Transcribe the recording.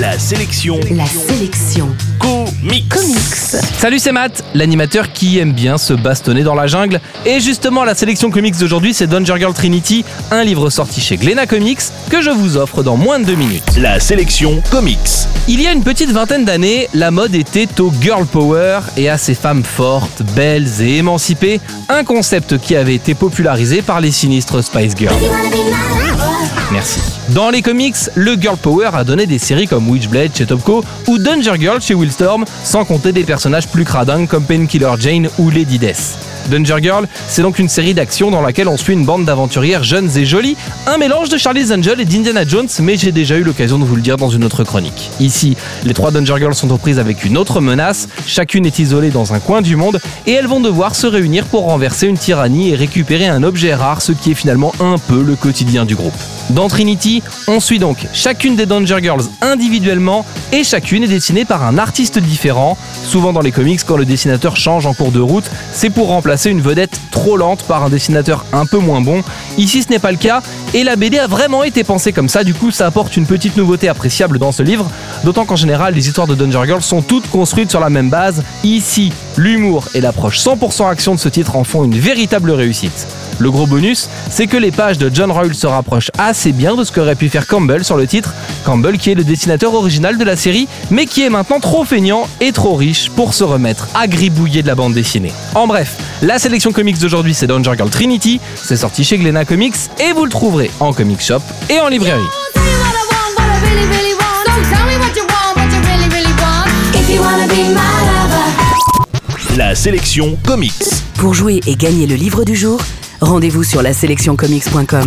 La sélection. La sélection. Comics. Comics. Salut, c'est Matt, l'animateur qui aime bien se bastonner dans la jungle. Et justement, la sélection comics d'aujourd'hui, c'est Danger Girl Trinity, un livre sorti chez Glénat Comics que je vous offre dans moins de deux minutes. La sélection comics. Il y a une petite vingtaine d'années, la mode était au girl power et à ces femmes fortes, belles et émancipées, un concept qui avait été popularisé par les sinistres Spice Girls. Merci. Dans les comics, le girl power a donné des séries comme Witchblade chez Topco ou Danger Girl chez Willstorm, sans compter des personnages plus cradingues comme Painkiller Jane ou Lady Death. Danger Girl, c'est donc une série d'action dans laquelle on suit une bande d'aventurières jeunes et jolies, un mélange de Charlie's Angel et d'Indiana Jones, mais j'ai déjà eu l'occasion de vous le dire dans une autre chronique. Ici, les trois Danger Girls sont aux prises avec une autre menace, chacune est isolée dans un coin du monde, et elles vont devoir se réunir pour renverser une tyrannie et récupérer un objet rare, ce qui est finalement un peu le quotidien du groupe. Dans Trinity, on suit donc chacune des Danger Girls individuellement, et chacune est dessinée par un artiste différent. Souvent dans les comics, quand le dessinateur change en cours de route, c'est pour remplacer une vedette trop lente par un dessinateur un peu moins bon. Ici, ce n'est pas le cas, et la BD a vraiment été pensée comme ça, du coup, ça apporte une petite nouveauté appréciable dans ce livre, d'autant qu'en général, les histoires de Danger Girls sont toutes construites sur la même base. Ici, l'humour et l'approche 100% action de ce titre en font une véritable réussite. Le gros bonus, c'est que les pages de John Royle se rapprochent assez bien de ce qu'aurait pu faire Campbell sur le titre. Campbell qui est le dessinateur original de la série, mais qui est maintenant trop feignant et trop riche pour se remettre à gribouiller de la bande dessinée. En bref, la sélection comics d'aujourd'hui c'est Danger Girl Trinity, c'est sorti chez Glénat Comics et vous le trouverez en comic shop et en librairie. La sélection comics. Pour jouer et gagner le livre du jour, rendez-vous sur la sélectioncomics.com.